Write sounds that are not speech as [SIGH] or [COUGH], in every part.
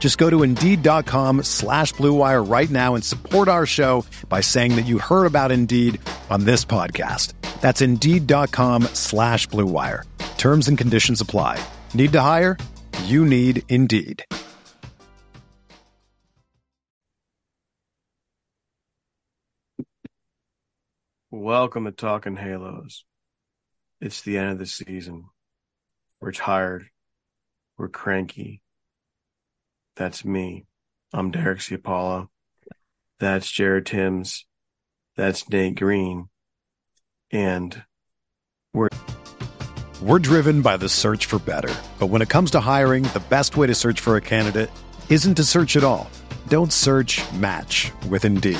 Just go to Indeed.com slash BlueWire right now and support our show by saying that you heard about Indeed on this podcast. That's Indeed.com slash BlueWire. Terms and conditions apply. Need to hire? You need Indeed. Welcome to Talking Halos. It's the end of the season. We're tired. We're cranky. That's me. I'm Derek Ciapola. That's Jared Tims. That's Nate Green. And we're We're driven by the search for better. But when it comes to hiring, the best way to search for a candidate isn't to search at all. Don't search match with Indeed.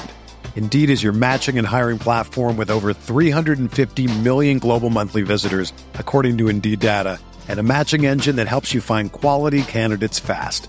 Indeed is your matching and hiring platform with over 350 million global monthly visitors, according to Indeed data, and a matching engine that helps you find quality candidates fast.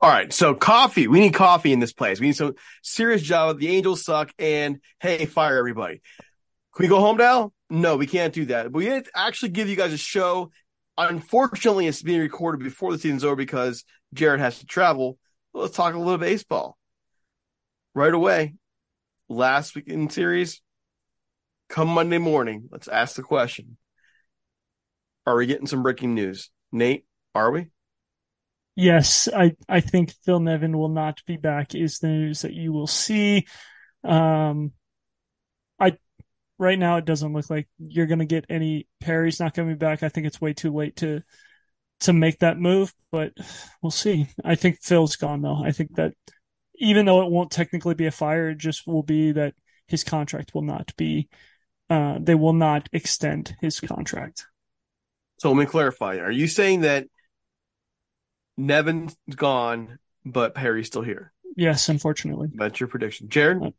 All right. So coffee. We need coffee in this place. We need some serious job. The Angels suck. And hey, fire everybody. Can we go home now? No, we can't do that. But we had to actually give you guys a show. Unfortunately, it's being recorded before the season's over because Jared has to travel. Let's talk a little baseball. Right away. Last weekend series. Come Monday morning. Let's ask the question. Are we getting some breaking news? Nate, are we? Yes, I, I think Phil Nevin will not be back is the news that you will see. Um, I right now it doesn't look like you're going to get any Perry's not coming back. I think it's way too late to to make that move, but we'll see. I think Phil's gone though. I think that even though it won't technically be a fire, it just will be that his contract will not be uh, they will not extend his contract. So let me clarify. Are you saying that Nevin's gone, but Perry's still here? Yes, unfortunately. That's your prediction. Jared?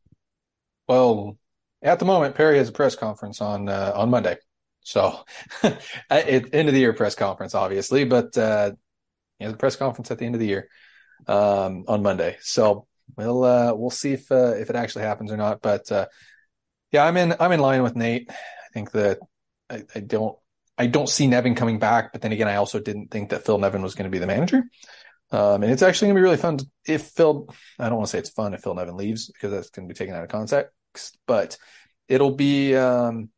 Well, at the moment, Perry has a press conference on uh, on Monday. So, [LAUGHS] it, end of the year press conference, obviously, but uh, he has a press conference at the end of the year um, on Monday. So we'll uh, we'll see if uh, if it actually happens or not. But uh, yeah, I'm in I'm in line with Nate. I think that I, I don't I don't see Nevin coming back, but then again, I also didn't think that Phil Nevin was going to be the manager. Um, and it's actually going to be really fun if Phil. I don't want to say it's fun if Phil Nevin leaves because that's going to be taken out of context. But it'll be. Um,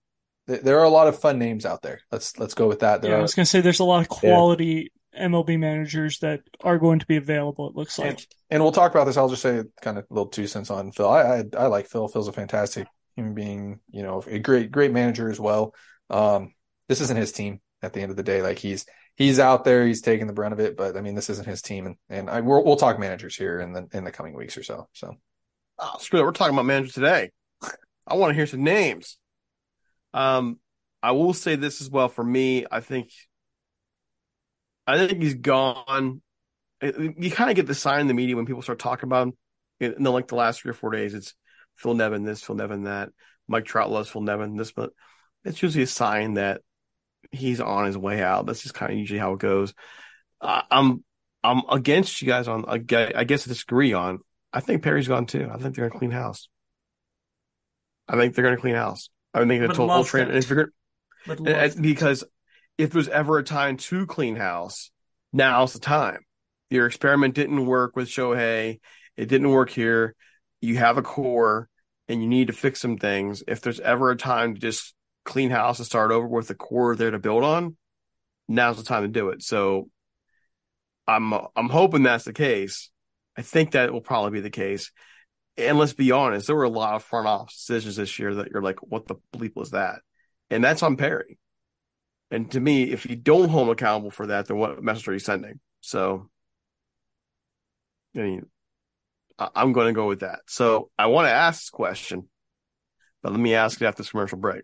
th- there are a lot of fun names out there. Let's let's go with that. There yeah, are, I was going to say there's a lot of quality yeah. MLB managers that are going to be available. It looks like. And, and, we'll talk about this. I'll just say kind of a little two cents on Phil. I, I I like Phil. Phil's a fantastic human being. You know, a great great manager as well. Um, this isn't his team at the end of the day. Like he's he's out there, he's taking the brunt of it. But I mean, this isn't his team, and and I, we'll, we'll talk managers here in the in the coming weeks or so. So, oh, screw it, we're talking about managers today. I want to hear some names. Um, I will say this as well. For me, I think I think he's gone you kind of get the sign in the media when people start talking about him in the, like the last three or four days. It's Phil Nevin this, Phil Nevin that. Mike Trout loves Phil Nevin this, but it's usually a sign that he's on his way out. That's just kind of usually how it goes. Uh, I'm I'm against you guys on. I guess I disagree on. I think Perry's gone too. I think they're gonna clean house. I think they're gonna clean house. I think the total train. If you're gonna, because if there's ever a time to clean house, now's the time. Your experiment didn't work with Shohei. It didn't work here. You have a core and you need to fix some things. If there's ever a time to just clean house and start over with a core there to build on, now's the time to do it. So I'm I'm hoping that's the case. I think that will probably be the case. And let's be honest, there were a lot of front office decisions this year that you're like, what the bleep was that? And that's on Perry. And to me, if you don't hold him accountable for that, then what message are you sending? So, I mean, I'm going to go with that. So I want to ask this question, but let me ask it after this commercial break.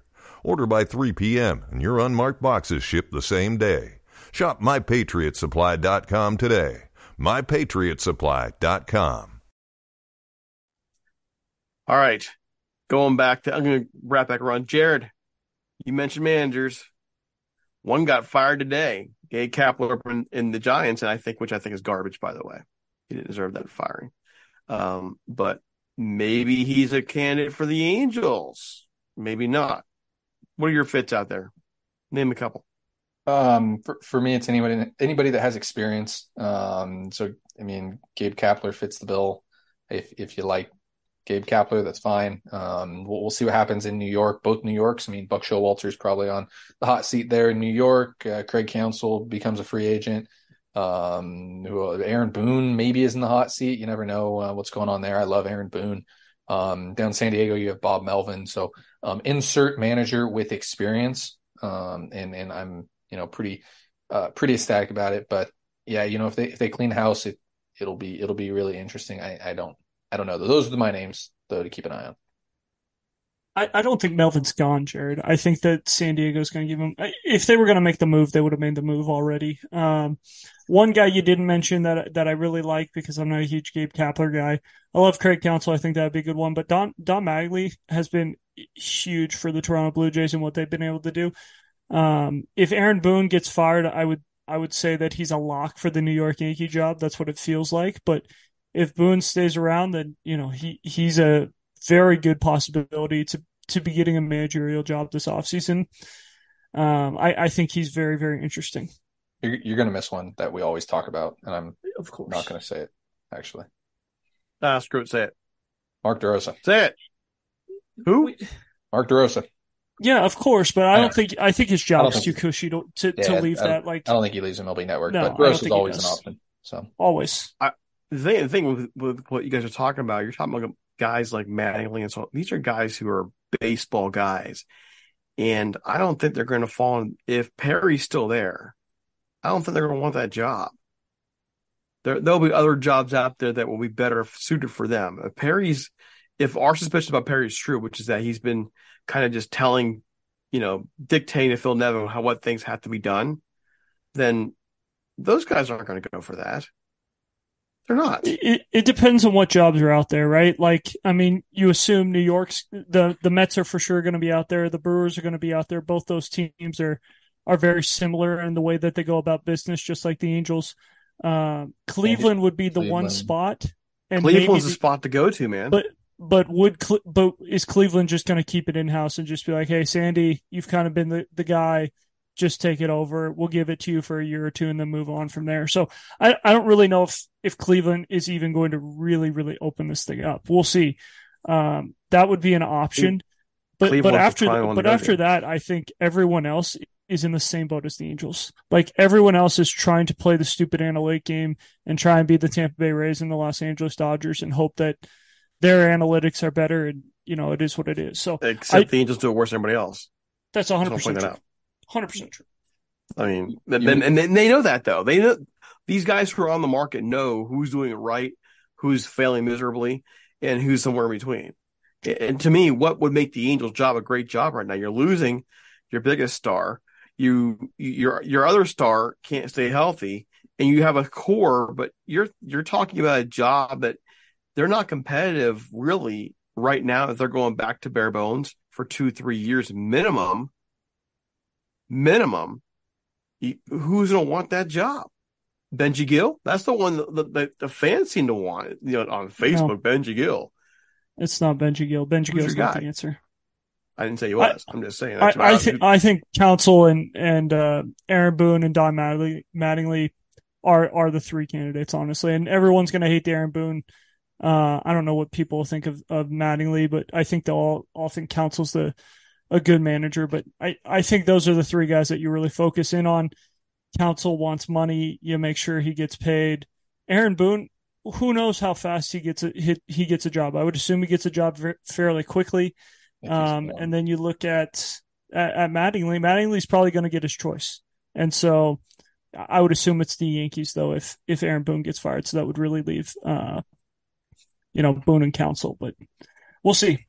Order by 3 p.m., and your unmarked boxes ship the same day. Shop MyPatriotSupply.com today mypatriotsupply.com. All right. Going back to, I'm going to wrap back around. Jared, you mentioned managers. One got fired today. Gabe Kapler in, in, the Giants, and I think, which I think is garbage, by the way. He didn't deserve that firing. Um, but maybe he's a candidate for the Angels. Maybe not. What are your fits out there? Name a couple. Um, for, for me, it's anybody anybody that has experience. Um, so I mean, Gabe Kapler fits the bill. If if you like Gabe Kapler, that's fine. Um, we'll, we'll see what happens in New York. Both New Yorks. I mean, Buck Showalter's probably on the hot seat there in New York. Uh, Craig Counsell becomes a free agent. Um, Aaron Boone maybe is in the hot seat. You never know uh, what's going on there. I love Aaron Boone. Um, down San Diego, you have Bob Melvin. So um, insert manager with experience. Um, and and I'm you know pretty uh, pretty ecstatic about it. But yeah, you know if they if they clean house, it it'll be it'll be really interesting. I I don't I don't know. Those are my names though to keep an eye on. I, I don't think Melvin's gone, Jared. I think that San Diego's going to give him. If they were going to make the move, they would have made the move already. Um, one guy you didn't mention that that I really like because I'm not a huge Gabe Kapler guy. I love Craig Counsell. I think that would be a good one. But Don Don Mattingly has been huge for the Toronto Blue Jays and what they've been able to do. Um, if Aaron Boone gets fired, I would I would say that he's a lock for the New York Yankee job. That's what it feels like. But if Boone stays around, then you know he he's a very good possibility to to be getting a managerial job this offseason. Um, I, I think he's very very interesting. You're, you're going to miss one that we always talk about, and I'm of course not going to say it. Actually, ah, screw it. Say it. Mark DeRosa. Say it. Who? Mark DeRosa. Yeah, of course, but I don't think I think his job is too cushy to to, yeah, to leave that. Like I don't think he leaves MLB Network, no, but Gross is always an option. So always. I, the the thing with, with what you guys are talking about, you're talking about guys like Mattingly and so these are guys who are baseball guys, and I don't think they're going to fall. In, if Perry's still there, I don't think they're going to want that job. There, there'll be other jobs out there that will be better suited for them. If Perry's if our suspicion about Perry is true, which is that he's been kind of just telling, you know, dictating to Phil Nevin how what things have to be done, then those guys aren't going to go for that. They're not. It, it depends on what jobs are out there, right? Like, I mean, you assume New York's the the Mets are for sure going to be out there. The Brewers are going to be out there. Both those teams are are very similar in the way that they go about business, just like the Angels. Uh, Cleveland would be the Cleveland. one spot, and Cleveland's maybe the- spot to go to, man. But but would but is Cleveland just going to keep it in house and just be like, hey, Sandy, you've kind of been the the guy. Just take it over. We'll give it to you for a year or two and then move on from there. So I, I don't really know if if Cleveland is even going to really really open this thing up. We'll see. Um, that would be an option. But but after but after that, I think everyone else is in the same boat as the Angels. Like everyone else is trying to play the stupid analytic game and try and be the Tampa Bay Rays and the Los Angeles Dodgers and hope that their analytics are better and you know it is what it is. So Except I- the Angels do it worse than everybody else. that's 100% wanna point true. that out. 100% true. I mean, You- and, and, and they know that though. They know these guys who are on the market know who's doing it right, who's failing miserably, and who's somewhere in between. And to me, what would make the Angels' job a great job right now? You're losing your biggest star. You your your other star can't stay healthy, and you have a core, but you're you're talking about a job that they're not competitive really right now. If they're going back to bare bones for two three years minimum, minimum, who's going to want that job? Benji Gil? That's the one that the, the fans seem to want. You know, on Facebook, Benji Gil. It's not Benji Gil. Benji Gil's not the answer. I didn't say he was. I, am just saying. I, I think I think Counsell and and uh, Aaron Boone and Don Mattingly, Mattingly are are the three candidates, honestly. And everyone's going to hate the Aaron Boone. Uh, I don't know what people think of of Mattingly, but I think they'll all, all think Counsell's the a good manager. But I I think those are the three guys that you really focus in on. Counsell wants money. You make sure he gets paid. Aaron Boone, who knows how fast he gets a he, he gets a job? I would assume he gets a job fairly quickly. Um, and then you look at at, at Mattingly. Mattingly's probably going to get his choice, and so I would assume it's the Yankees though. If if Aaron Boone gets fired, so that would really leave, uh, you know, Boone and Counsell. But we'll see.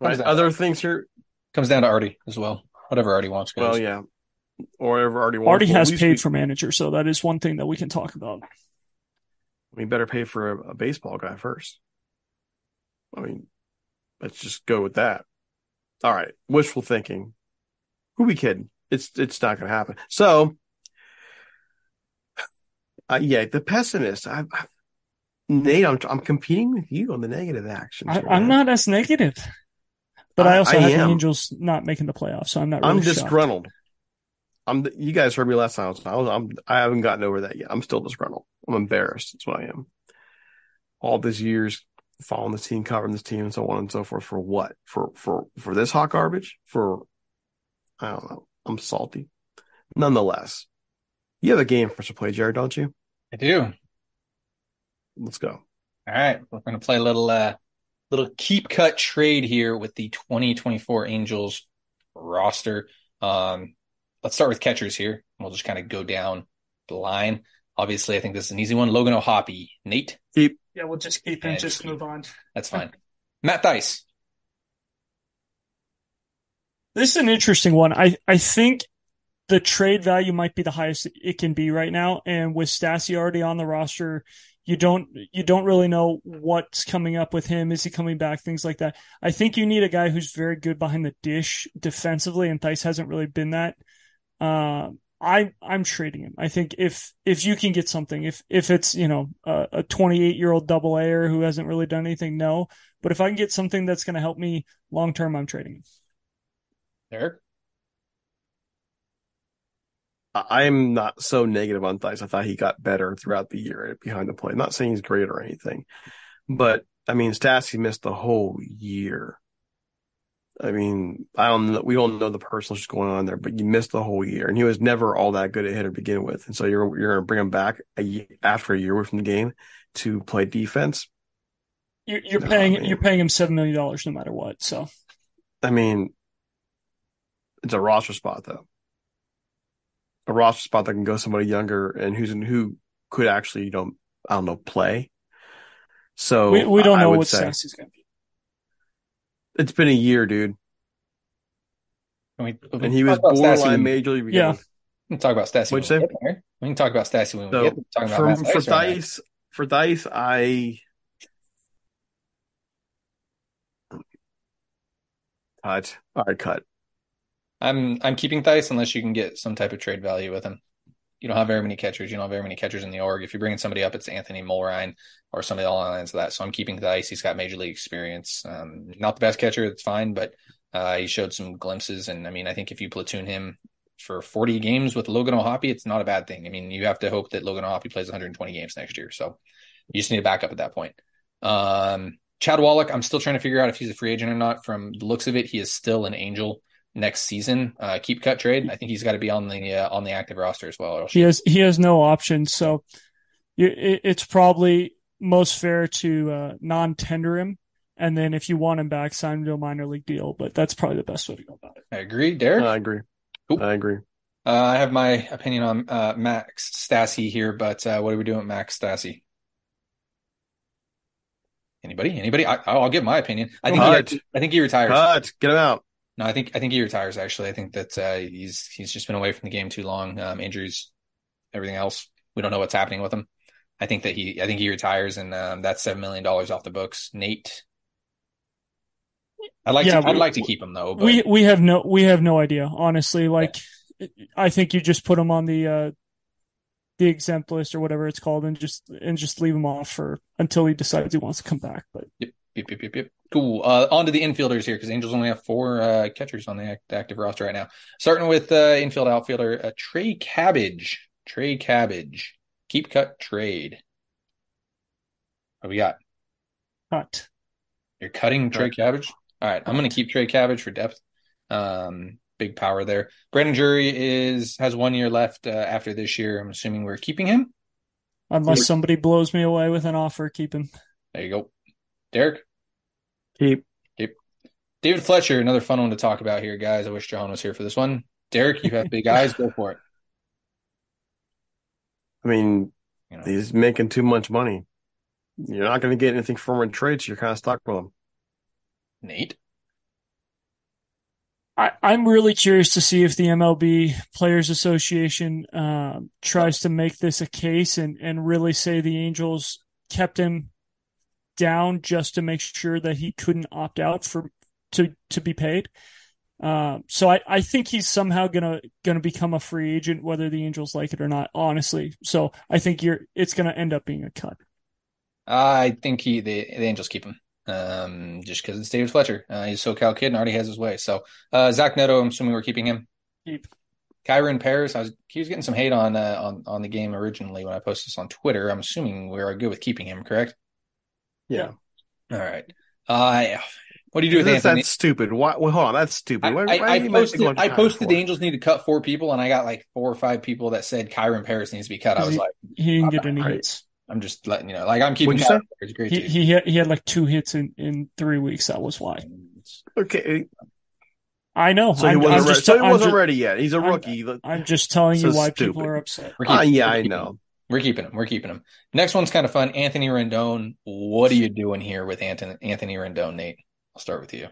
Right. Other things here. comes down to Arte as well. Whatever Arte wants goes. Well, yeah. Or whatever already wants. Arte has paid we- for manager, so that is one thing that we can talk about. We better pay for a, a baseball guy first. I mean, let's just go with that. All right, wishful thinking. Who we kidding? It's it's not going to happen. So, uh, yeah, the pessimist. I, I, Nate, I'm I'm competing with you on the negative actions. I, here, I'm not as negative, but I, I- also I have am. the Angels not making the playoffs, so I'm not. Really I'm shocked. disgruntled. I'm. You guys heard me last time. I was. I'm. I haven't gotten over that yet. I'm still disgruntled. I'm embarrassed. That's what I am. All these years following this team, covering this team, and so on and so forth. For what? For for for this hot garbage? For I don't know. I'm salty. Nonetheless, you have a game for us to play, Jared, don't you? I do. Let's go. All right, we're going to play a little uh little keep cut trade here with the 2024 Angels roster. Um let's start with catchers here. We'll just kind of go down the line. Obviously, I think this is an easy one. Logan O'Hoppe. Nate, Yeah, we'll just keep and and just just move on. that's fine. Matt Thaiss. This is an interesting one. I, I think the trade value might be the highest it can be right now. And with Stassi already on the roster, you don't you don't really know what's coming up with him. Is he coming back? Things like that. I think you need a guy who's very good behind the dish defensively, and Thaiss hasn't really been that. Uh, I I'm trading him. I think if if you can get something, if if it's you know a, a 28 year old double Aer who hasn't really done anything, no. But if I can get something that's going to help me long term, I'm trading him. Eric. I'm not so negative on Thaiss. I thought he got better throughout the year behind the plate. not saying he's great or anything, but I mean, Stassi missed the whole year. I mean, I don't know. We don't know the personal just going on there, but you missed the whole year, and he was never all that good a hitter to begin with. And so you're you're going to bring him back a ye after a year away from the game to play defense. You're, you're No, paying I mean- you're paying him seven million dollars no matter what. So I mean, it's a roster spot though. A roster spot that can go somebody younger and who's in, who could actually, you know, I don't know, play. So we, we don't I know would what say Stassi's going to be. it's been a year, dude, Can we, we and he was talk about borderline major league. Yeah. beginning. We can talk about Stassi. What'd you we. We can talk about Stassi when we So get there. Talking about for Matt for Thaiss right now. dice, for dice, I cut. All right, cut. I'm I'm keeping Thaiss unless you can get some type of trade value with him. You don't have very many catchers. You don't have very many catchers in the org. If you're bringing somebody up, it's Anthony Mulrine or somebody along the lines of that. So I'm keeping Thaiss. He's got major league experience. Um, not the best catcher. It's fine, but uh, he showed some glimpses. And I mean, I think if you platoon him for 40 games with Logan O'Hoppe, it's not a bad thing. I mean, you have to hope that Logan O'Hoppe plays 120 games next year. So you just need a backup at that point. Um, Chad Wallach, I'm still trying to figure out if he's a free agent or not. From the looks of it, he is still an Angel next season. Uh, keep cut trade. I think he's got to be on the uh, on the active roster as well. He has he has no options, so you, it, it's probably most fair to uh, non-tender him, and then if you want him back, sign him to a minor league deal. But that's probably the best way to go about it. I agree, Derek. I agree. Cool. I agree. Uh, I have my opinion on uh, Max Stassi here, but uh, what are we doing with Max Stassi? Anybody? Anybody? I, I'll give my opinion. I think he, I think he retires. Cut. Get him out. No, I think I think he retires. Actually, I think that uh, he's he's just been away from the game too long. Um, injuries, everything else. We don't know what's happening with him. I think that he I think he retires, and um, that's seven million dollars off the books. Nate, I'd like Yeah, to I'd we- like to keep him though. But We we have no we have no idea, honestly. Like, I think you just put him on the uh, the exempt list or whatever it's called, and just and just leave him off for until he decides he wants to come back. But Yep, yep, yep, yep. Cool. Uh, on to the infielders here because Angels only have four uh, catchers on the act- active roster right now. Starting with uh, infield outfielder uh, Trey Cabbage. Trey Cabbage. Keep cut trade. What we got? cut. You're cutting Trey Cabbage. All right, I'm going to keep Trey Cabbage for depth. Um, big power there. Brandon Drury is has one year left uh, after this year. I'm assuming we're keeping him. Unless somebody blows me away with an offer, keep him. There you go. Derek. Keep. Keep. David Fletcher, another fun one to talk about here, guys. I wish John was here for this one. Derek, you have big eyes. Go for it. I mean, You know, he's making too much money. You're not going to get anything from him in trades. You're kind of stuck with him. Nate. I, I'm really curious to see if the MLB Players Association um, tries to make this a case and, and really say the Angels kept him down just to make sure that he couldn't opt out for to to be paid. Um, so I, I think he's somehow gonna gonna become a free agent, whether the Angels like it or not. Honestly, so I think you're it's gonna end up being a cut. I think he the, the Angels keep him. Um, just because it's David Fletcher. Uh, he's a SoCal kid and already has his way. So uh, Zach Neto, I'm assuming we're keeping him. Keep. Kyren Paris, I was he was getting some hate on uh, on on the game originally when I posted this on Twitter. I'm assuming we are good with keeping him, correct? Yeah. All right. Uh, what do you do with That's, Anthony? that's stupid. Why, well, hold on. That's stupid. I, Why, I, why I are you posted I posted the? Angels need to cut four people, and I got like four or five people that said Kyren Paris needs to be cut. I was like, He didn't get any Alright. hits. I'm just letting you know. Like I'm keeping What'd Kyren Paris. Great He he had, he had like two hits in, in three weeks. That was why. Okay, I know. so he I'm, wasn't I'm ready. just, So he I'm wasn't ju- ready yet. He's a I'm- rookie. I'm just telling So you why people are upset. We're Ah, yeah, I know. Him. We're keeping him. We're keeping him. Next one's kind of fun. Anthony Rendon. What are you doing here with Anthony Anthony Rendon, Nate? I'll start with you.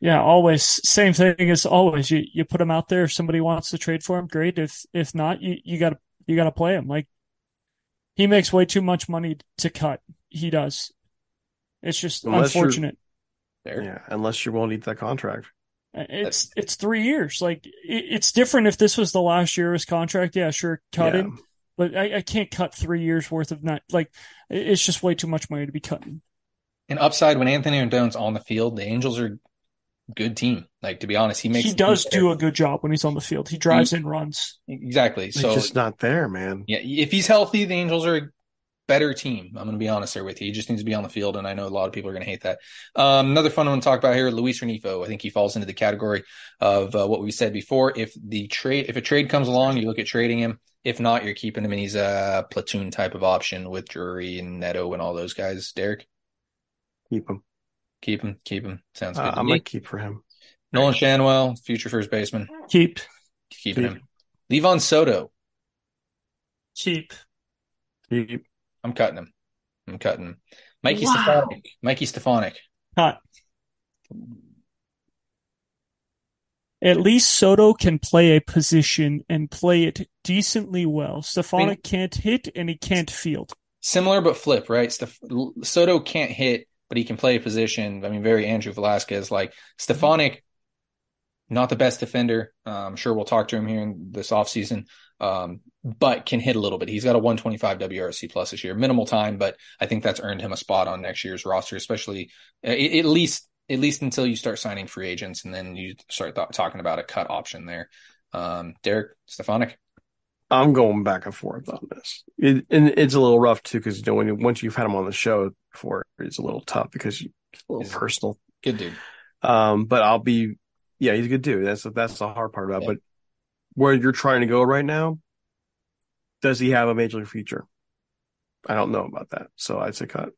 Yeah, always same thing as always. You you put him out there. If somebody wants to trade for him, great. If if not, you you gotta you gotta play him. Like he makes way too much money to cut. He does. It's just Unless unfortunate. There. Yeah, unless you're willing to eat that contract. Uh, it's it's three years. Like it, it's different if this was the last year of his contract. Yeah, sure, cut Yeah. him. But I, I can't cut three years worth of not like it's just way too much money to be cutting. And upside when Anthony Rendon's on the field, the Angels are good team. Like to be honest, he makes He does do a good job when he's on the field. He drives in runs. exactly. He's So just not there, man. yeah, if he's healthy, the Angels are a better team. I'm going to be honest there with you. He just needs to be on the field, and I know a lot of people are going to hate that. Um, another fun one to talk about here, Luis Rengifo. I think he falls into the category of uh, what we said before. If the trade, if a trade comes along, you look at trading him. If not, you're keeping him, and he's a platoon type of option with Drury and Neto and all those guys. Derek, Keep him. keep him, keep him. Sounds Uh, good. to I'm me. gonna keep for him. Nolan Schanuel, future first baseman, Keep, keeping Keep. him. Livan Soto, keep. Keep. I'm cutting him. I'm cutting him. Mikey Wow. Stefanic. Mikey Stefanic. Cut. At least Soto can play a position and play it decently well. Stefanic can't hit and he can't field. Similar but flip, right? Steph- Soto can't hit, but he can play a position. I mean, very Andrew Velazquez like. Stefanic, not the best defender. Uh, I'm sure we'll talk to him here in this offseason, um, but can hit a little bit. He's got a 125 WRC plus this year, minimal time, but I think that's earned him a spot on next year's roster, especially uh, at least at least until you start signing free agents and then you start th- talking about a cut option there. Um, Derek Stefanic. I'm going back and forth on this. It, and it's a little rough too because you know when you, once you've had him on the show before, it's a little tough because you, it's a little He's- personal. Good dude. Um, but I'll be, yeah, he's a good dude. That's that's the hard part about. it. Yeah. But where you're trying to go right now, does he have a major league future? I don't know about that, so I'd say cut.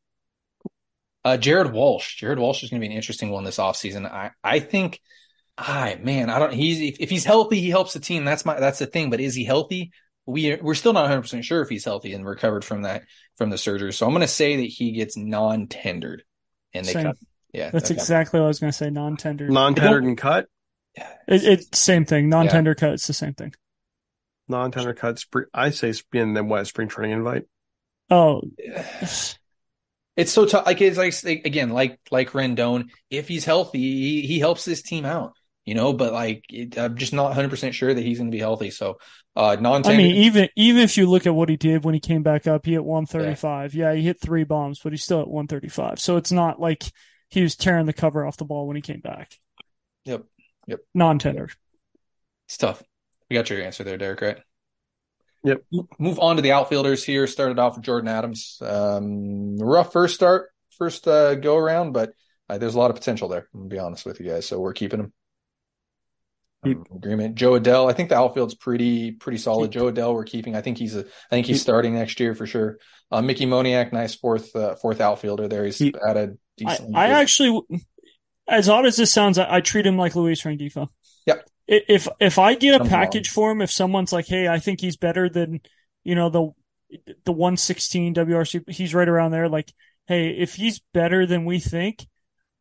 Uh, Jared Walsh. Jared Walsh is going to be an interesting one this offseason. I, I think, I man, I don't. He's if, if he's healthy, he helps the team. That's my that's the thing. But is he healthy? We we're still not 100 percent sure if he's healthy and recovered from that from the surgery. So I'm going to say that he gets non tendered, and they Same. cut. Yeah, That's okay. exactly what I was going to say. Non tendered, Non-tendered and cut, It, it's same thing. Non-tender cut. It's the same thing. non-tender cut. Spring, I say spin then what? Spring training invite. Oh, It's so tough. Like it's like again, like like Rendon. If he's healthy, he, he helps this team out. You know, but like it, I'm just not 100 percent sure that he's going to be healthy. So uh, non I mean, even even if you look at what he did when he came back up, he hit 135. Yeah, he hit three bombs, but he's still at 135. So it's not like he was tearing the cover off the ball when he came back. Yep. Yep. Non-tender. It's tough. We got your answer there, Derek, right? Yep. Move on to the outfielders here. Started off with Jordyn Adams. Um, rough first start, first uh, go around, but uh, there's a lot of potential there. I'm gonna be honest with you guys. So we're keeping him. Keep. Um, agreement. Jo Adell. I think the outfield's pretty pretty solid. Jo Adell, we're keeping. I think he's a. I think he's Keep. starting next year for sure. Uh, Mickey Moniak, nice fourth uh, fourth outfielder there. He's Keep. at a I, decent. I actually, as odd as this sounds, I, I treat him like Luis Rengifo. Yep. If if I get a package for him, if someone's like, "Hey, I think he's better than you know the the 116 WRC, he's right around there." Like, hey, if he's better than we think,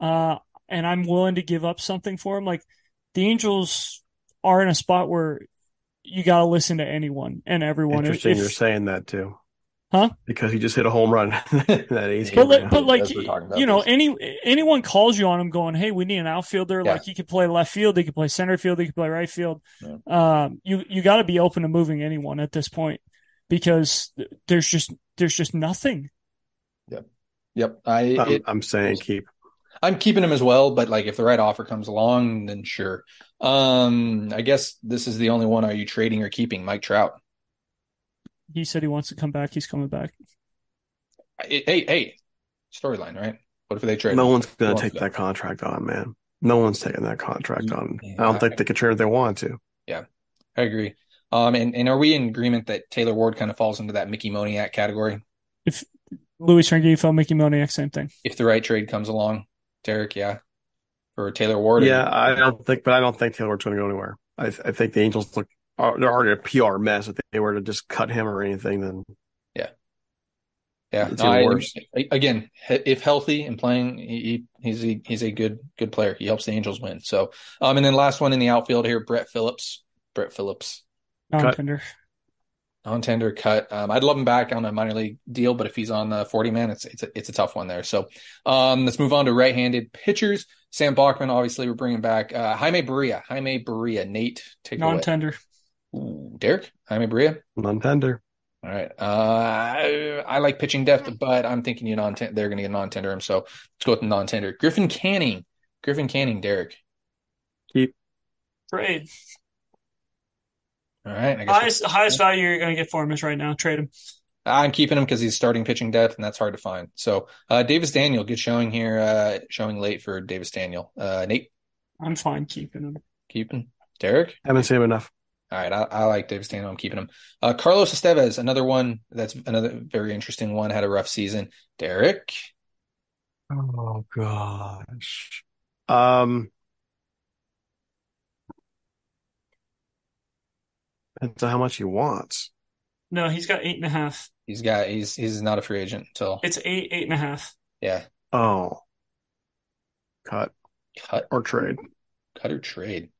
uh, and I'm willing to give up something for him, like the Angels are in a spot where you got to listen to anyone and everyone. Interesting, if- you're saying that too. Huh? Because he just hit a home run. [LAUGHS] that AC But like, but like As we're talking about you know, this. any anyone calls you on him, going, "Hey, we need an outfielder. Yeah. Like he could play left field, he could play center field, he could play right field." Yeah. Um, you you got to be open to moving anyone at this point because there's just there's just nothing. Yep. I I'm, it, I'm saying keep. I'm keeping him as well, but like if the right offer comes along, then sure. Um, I guess this is the only one. Are you trading or keeping Mike Trout? He said he wants to come back. He's coming back. Hey, hey, hey, storyline, right? What if they trade? No him? one's going to take wants that contract on, man. No one's taking that contract on. Yeah. I don't think they could trade if they want to. Yeah, I agree. Um, and, and are we in agreement that Taylor Ward kind of falls into that Mickey Moniak category? If Louis Luis Rengifo, Mickey Moniak, same thing. If the right trade comes along, Derek, yeah, for Taylor Ward. Yeah, I don't think, but I don't think Taylor's going to go anywhere. I, I think the Angels look are they're already a PR mess. If they were to just cut him or anything, then Yeah, It's no, even I- worse. again, if healthy and playing, he, he- he's a, he's a good good player. He helps the Angels win. So, um, and then last one in the outfield here, Brett Phillips. Brett Phillips, Non-tender. on tender cut. Um, I'd love him back on a minor league deal, but if he's on the forty man, it's it's a, it's a tough one there. So, um, let's move on to right-handed pitchers. Sam Bachman, obviously, we're bringing back uh, Jaime Barria. Jaime Barria. Nate, take it away. Non-tender. Ooh, Derek, Jaime Barria. non-tender. All right. Uh, I, I like pitching depth, but I'm thinking you non they're going to get non-tender him. So let's go with the non-tender. Griffin Canning. Griffin Canning, Derek. Keep Trade. All right. I guess Highest highest value you're gonna get for him is right now. Trade him. I'm keeping him because he's starting pitching depth, and that's hard to find. So uh, Davis Daniel, good showing here. Uh, showing late for Davis Daniel. Uh, Nate, I'm fine keeping him. keeping. Derek. Haven't seen him enough. All right, I, I like David Daniel. I'm keeping him. Uh, Carlos Estevez, another one that's another very interesting one. Had a rough season. Derek. Oh gosh. Um. Depends on how much he wants. No, he's got eight and a half. He's got he's he's not a free agent until It's eight, eight and a half. Yeah. Oh, cut Cut or trade. cut or trade.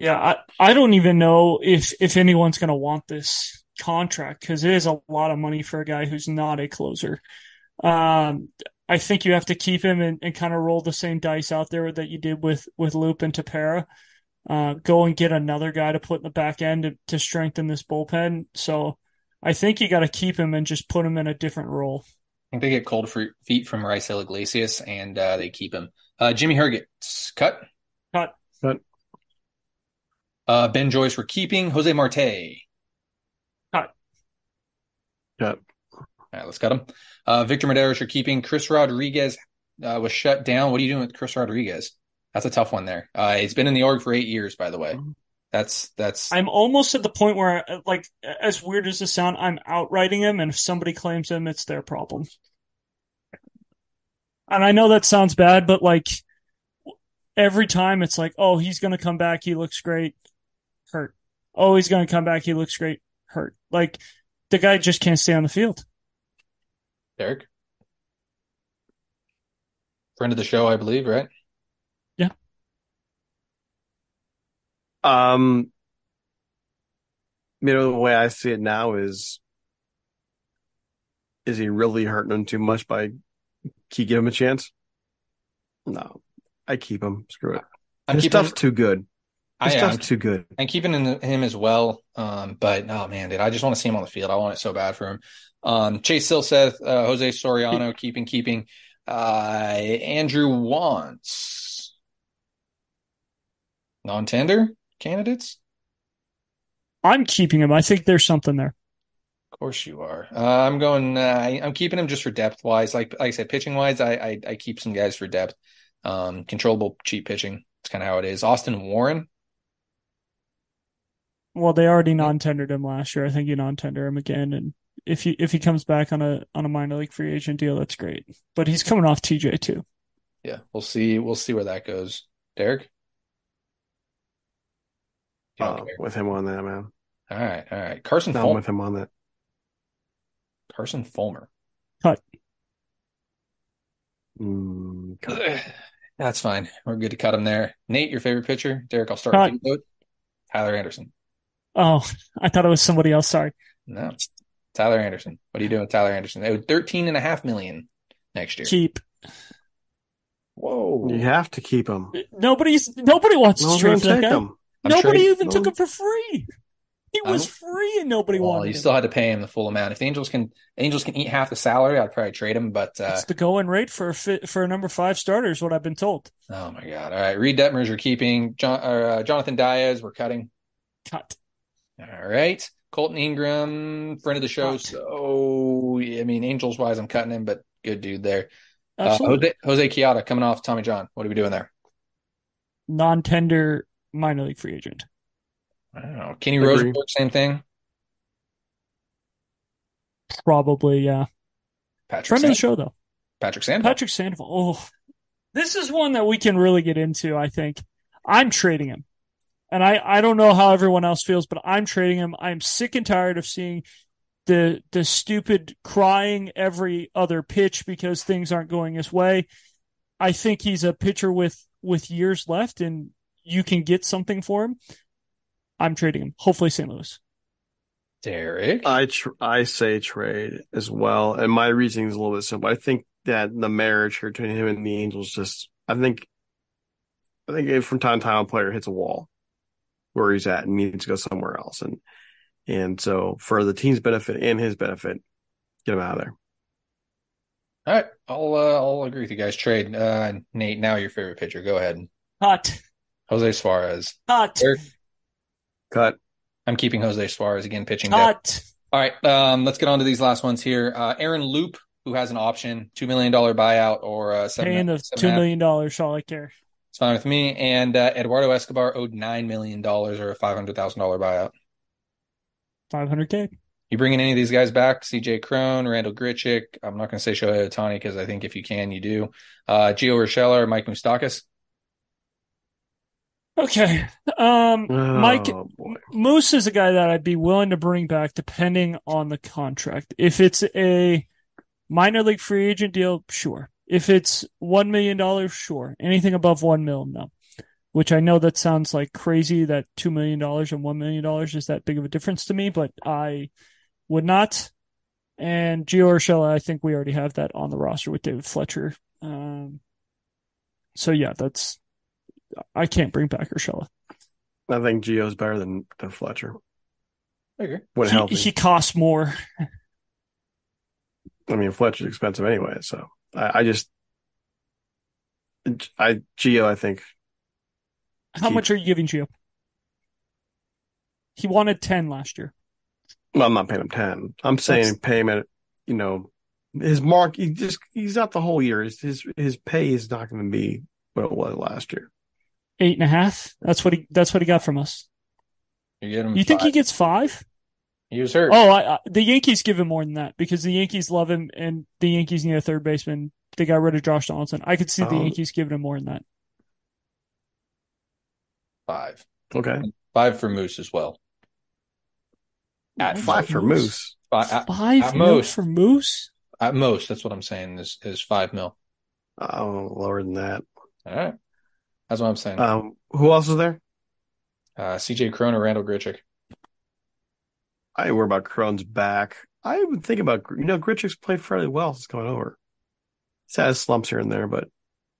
Nate. Yeah, I, I don't even know if if anyone's going to want this contract because it is a lot of money for a guy who's not a closer. Um, I think you have to keep him and, and kind of roll the same dice out there that you did with with Loup and Tepera. Uh, go and get another guy to put in the back end to, to strengthen this bullpen. So I think you got to keep him and just put him in a different role. I think they get cold fr- feet from Raisel Iglesias and uh, they keep him. Uh, Jimmy Hergetz, cut. Cut. Cut. Uh, ben Joyce, we're keeping. Jose Marte. Cut. Cut. All right, let's cut him. Uh, Victor Mederos, you're keeping. Chris Rodriguez uh, was shut down. What are you doing with Chris Rodriguez? That's a tough one there. Uh, he's been in the org for eight years, by the way. That's that's. I'm almost at the point where, uh, like, as weird as this sound, I'm outwriting him, and if somebody claims him, it's their problem. And I know that sounds bad, but like every time it's like, oh, he's going to come back. He looks great. Hurt. Oh, he's going to come back. He looks great. Hurt. Like the guy just can't stay on the field. Derek, friend of the show, I believe, right? Yeah. Um, you know, the way I see it now is, is he really hurting him too much by keep give him a chance? No, I keep him. Screw it. I'm His keeping stuff's too good. His I am. stuff's too good. I'm keeping in- him as well. Um, but oh man, dude, I just want to see him on the field. I want it so bad for him. Um, Chase Silseth, uh, Jose Soriano, keeping, keeping. Uh, Andrew Wantz non-tender candidates. I'm keeping him. I think there's something there. Of course you are. Uh, I'm going. Uh, I, I'm keeping him just for depth wise. Like like I said, pitching wise, I, I I keep some guys for depth. Um, controllable cheap pitching. It's kind of how it is. Austin Warren. Well, they already non-tendered him last year. I think you non-tender him again, and if he if he comes back on a on a minor league free agent deal, that's great. But he's coming off TJ too. Yeah, we'll see. We'll see where that goes. Derek. You Uh, with him on that, man. All right, all right. Carson Not Fulmer. with him on that. Carson Fulmer. Cut. Mm, cut. That's fine. We're good to cut him there. Nate, your favorite pitcher? Derek, I'll start Cut. with you. Tyler Anderson. Oh, I thought it was somebody else. Sorry. No. Tyler Anderson. What are you doing with Tyler Anderson? They would 13 and a half million next year. Keep. Whoa. You have to keep him. Nobody's nobody wants No to one's trade that take guy. him. Nobody sure- even no took him for free. He was free and nobody Well, wanted you him. still had to pay him the full amount. If the Angels can Angels can eat half the salary, I'd probably trade him. But uh, It's the going rate for a fit, for a number five starter is what I've been told. oh my god! All right, Reed Detmers, you're keeping. John, or, uh, Jonathan Diaz, we're cutting. Cut. All right, Colton Ingram, friend of the show. So I mean, Angels wise, I'm cutting him, but good dude there. Uh. Jose, Jose Quijada coming off Tommy John. What are we doing there? Non-tender minor league free agent. I don't know. Kenny. Rosenberg, same thing. Probably, yeah. Patrick Friend of the show though. Patrick Sandoval. Patrick Sandoval. Oh, this is one that we can really get into. I think I'm trading him, and I I don't know how everyone else feels, but I'm trading him. I'm sick and tired of seeing the the stupid crying every other pitch because things aren't going his way. I think he's a pitcher with with years left, and you can get something for him. I'm trading him. Hopefully, St. Louis. Derek. I tr- I say trade as well, and my reasoning is a little bit simple. I think that the marriage here between him and the Angels just, I think, I think if from time to time a player hits a wall where he's at and needs to go somewhere else, and and so for the team's benefit and his benefit, get him out of there. All right, I'll uh, I'll agree with you guys. Trade. Uh, Nate, now your favorite pitcher. Go ahead. Hot, Jose Suarez. hot, Derek. Cut. I'm keeping Jose Suarez again pitching. depth. hot. All right, um, let's get on to these last ones here. Uh, Aaron Loup, who has an option, two million dollar buyout or uh, seven. Paying the seven and two a half. million dollars. All I care. It's fine with me. And uh, Eduardo Escobar owed nine million dollars or a five hundred thousand dollar buyout. Five hundred k. You bringing any of these guys back? C.J. Cron, Randal Grichuk. I'm not going to say Shohei Ohtani because I think if you can, you do. Uh, Gio Urshela or Mike Moustakas. Okay. Um, Mike Oh, boy. Moose is a guy that I'd be willing to bring back depending on the contract. If it's a Minor league free agent deal, sure. If it's $1 million, sure. Anything above 1 mil, no. Which I know that sounds like crazy that $2 million and $1 million is that big of a difference to me, but I would not. And Gio Urshela, I think we already have that on the roster with David Fletcher. Um, so yeah, that's I can't bring back Urshela. I think Gio's better than than Fletcher. I agree. When He, healthy, he costs more. I mean Fletcher's expensive anyway. So I, I just, I Gio, I think How Keep- much are you giving Gio? He wanted 10 last year. Well, I'm not paying him ten. I'm saying That's- pay him at you know his mark. He just he's not the whole year. His his, his pay is not going to be what it was last year. Eight and a half. That's what he. That's what he got from us. You get him. You think he gets five? He was hurt. Oh, I, I, the Yankees give him more than that because the Yankees love him, and the Yankees need a third baseman. They got rid of Josh Donaldson. I could see the Oh. Yankees giving him more than that. Five. Okay, Five for Moose as well. At five for Moose. Five, at, Five at most. for Moose. at most, that's what I'm saying is is five mil. Oh, lower than that. All right. That's what I'm saying. Um, who else is there? Uh, CJ Cron Randal Grichuk. I worry about Cron's back. I would think about you know Grichuk's played fairly well since coming over. He's had his slumps here and there, but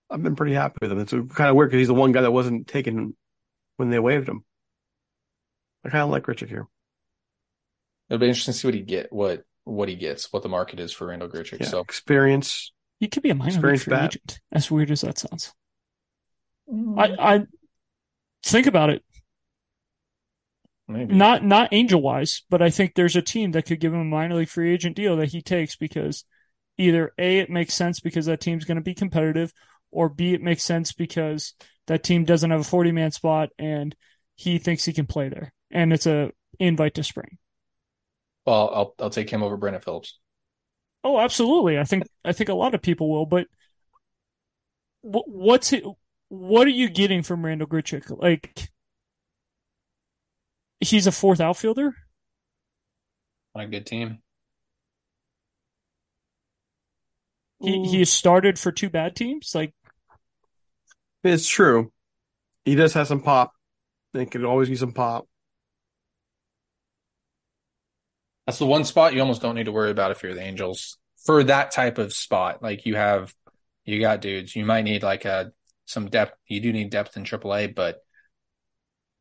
I've been pretty happy with him. It's kind of weird because he's the one guy that wasn't taken when they waived him. I kind of like Grichuk here. It'll be interesting to see what he get what what he gets, what the market is for Randal Grichuk. Yeah, So experience. He could be a minor league Experience free bat. agent. As weird as that sounds. I, mm. I think about it. Maybe Not not angel wise, but I think there's a team that could give him a minor league free agent deal that he takes because either A, it makes sense because that team's going to be competitive, or B, it makes sense because that team doesn't have a 40 man spot and he thinks he can play there. And it's a invite to spring. well, I'll I'll take him over Brandon Phillips. Oh, absolutely. I think I think a lot of people will, but what's it? What are you getting from Randal Grichuk? Like, he's a fourth outfielder. On a good team. He mm. he has started for two bad teams. Like, It's true. He does have some pop. They could always use some pop. That's the one spot you almost don't need to worry about if you're the Angels for that type of spot. Like you have, you got dudes. You might need like a some depth. You do need depth in AAA, but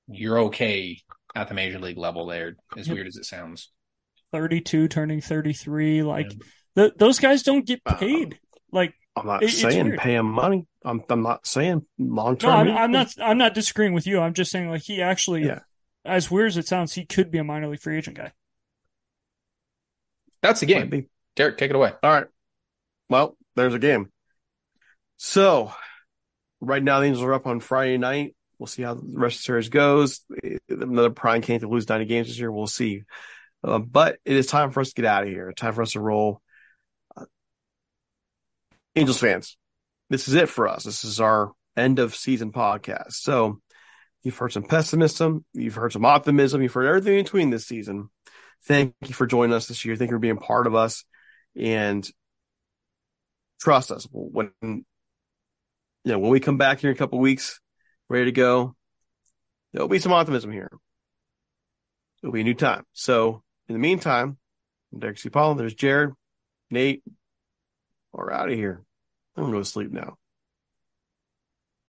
you're okay at the major league level. There, as Yep. weird as it sounds. 32 turning 33 like Yeah. th- those guys don't get Uh, paid like I'm not It- saying weird. pay him money. I'm I'm not saying long no term. I'm, I'm not i'm not disagreeing with you i'm just saying like he actually Yeah. as weird as it sounds he could be a minor league free agent guy That's the game. Derek, take it away. All right. Well, there's a game. So, right now the Angels are up on Friday night. We'll see how the rest of the series goes. Another prime candidate to lose 90 games this year. We'll see. Uh, but it is time for us to get out of here. Time for us to roll. Uh, Angels fans, this is it for us. This is our end of season podcast. So, you've heard some pessimism, you've heard some optimism, you've heard everything in between this season. Thank you for joining us this year. Thank you for being part of us and trust us. When you know when we come back here in a couple weeks, ready to go, there'll be some optimism here. It'll be a new time. So in the meantime, I'm Derek Ciapola. There's Jared, Nate. We're out of here. I'm gonna go to sleep now.